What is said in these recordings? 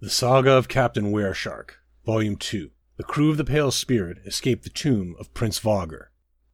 The Saga of Captain Wereshark, Volume 2. The crew of the Pale Spirit escape the tomb of Prince Vogger.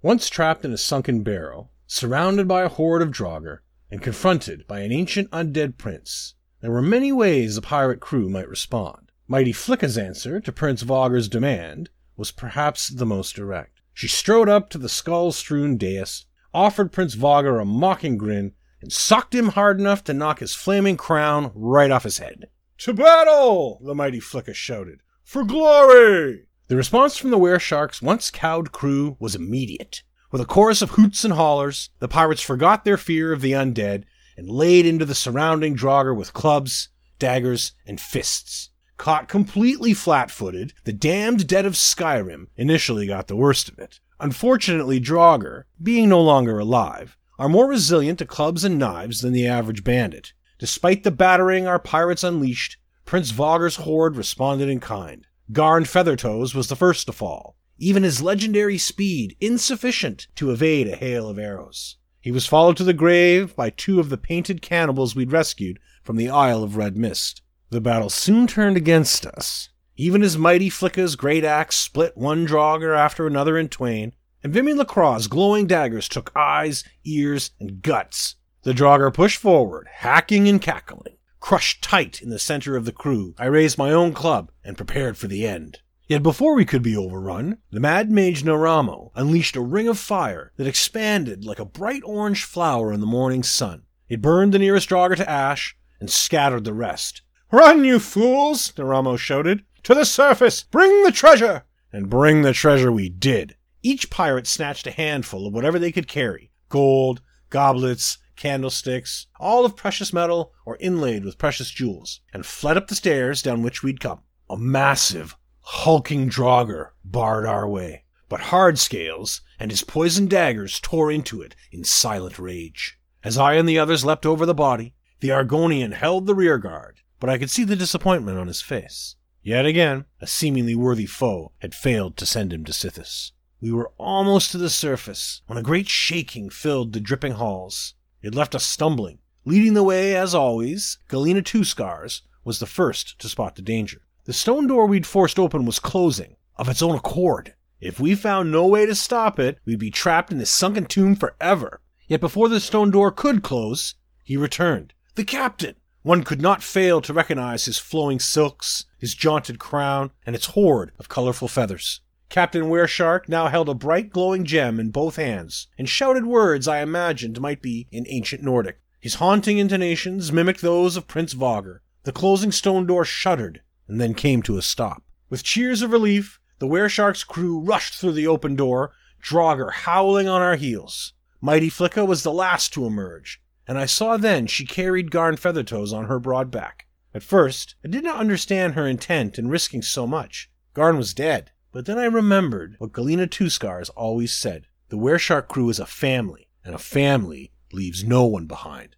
Once trapped in a sunken barrow, surrounded by a horde of Draugr, and confronted by an ancient undead prince, there were many ways the pirate crew might respond. Mighty Flicka's answer to Prince Vogger's demand was perhaps the most direct. She strode up to the skull strewn dais, offered Prince Vogger a mocking grin, and socked him hard enough to knock his flaming crown right off his head. To battle! the mighty Flicka shouted. For glory! The response from the Wereshark's once cowed crew was immediate. With a chorus of hoots and hollers, the pirates forgot their fear of the undead and laid into the surrounding Draugr with clubs, daggers, and fists. Caught completely flat footed, the damned dead of Skyrim initially got the worst of it. Unfortunately, Draugr, being no longer alive, are more resilient to clubs and knives than the average bandit. Despite the battering our pirates unleashed, Prince Vogger's horde responded in kind. Garn Feathertoes was the first to fall, even his legendary speed insufficient to evade a hail of arrows. He was followed to the grave by two of the painted cannibals we'd rescued from the Isle of Red Mist. The battle soon turned against us. Even as mighty Flicka's great axe split one Draugr after another in twain, and Vimy Lacroix's glowing daggers took eyes, ears, and guts the Draugr pushed forward, hacking and cackling. Crushed tight in the center of the crew, I raised my own club and prepared for the end. Yet before we could be overrun, the mad mage Naramo unleashed a ring of fire that expanded like a bright orange flower in the morning sun. It burned the nearest Draugr to ash and scattered the rest. Run, you fools! Naramo shouted. To the surface! Bring the treasure! And bring the treasure we did. Each pirate snatched a handful of whatever they could carry gold, goblets, candlesticks, all of precious metal or inlaid with precious jewels, and fled up the stairs down which we'd come. A massive, hulking Draugr barred our way, but Hardscales and his poisoned daggers tore into it in silent rage. As I and the others leapt over the body, the Argonian held the rear guard, but I could see the disappointment on his face. Yet again, a seemingly worthy foe had failed to send him to Sithis. We were almost to the surface when a great shaking filled the dripping halls. It left us stumbling. Leading the way, as always, Galena Two Scars was the first to spot the danger. The stone door we'd forced open was closing, of its own accord. If we found no way to stop it, we'd be trapped in this sunken tomb forever. Yet before the stone door could close, he returned. The captain! One could not fail to recognize his flowing silks, his jaunted crown, and its hoard of colorful feathers. Captain Wereshark now held a bright glowing gem in both hands, and shouted words I imagined might be in ancient Nordic. His haunting intonations mimicked those of Prince Vogger. The closing stone door shuddered, and then came to a stop. With cheers of relief, the Wereshark's crew rushed through the open door, Draugr howling on our heels. Mighty Flicka was the last to emerge, and I saw then she carried Garn Feathertoes on her broad back. At first, I did not understand her intent in risking so much. Garn was dead. But then I remembered what Galena Two Scars always said the Wereshark crew is a family, and a family leaves no one behind.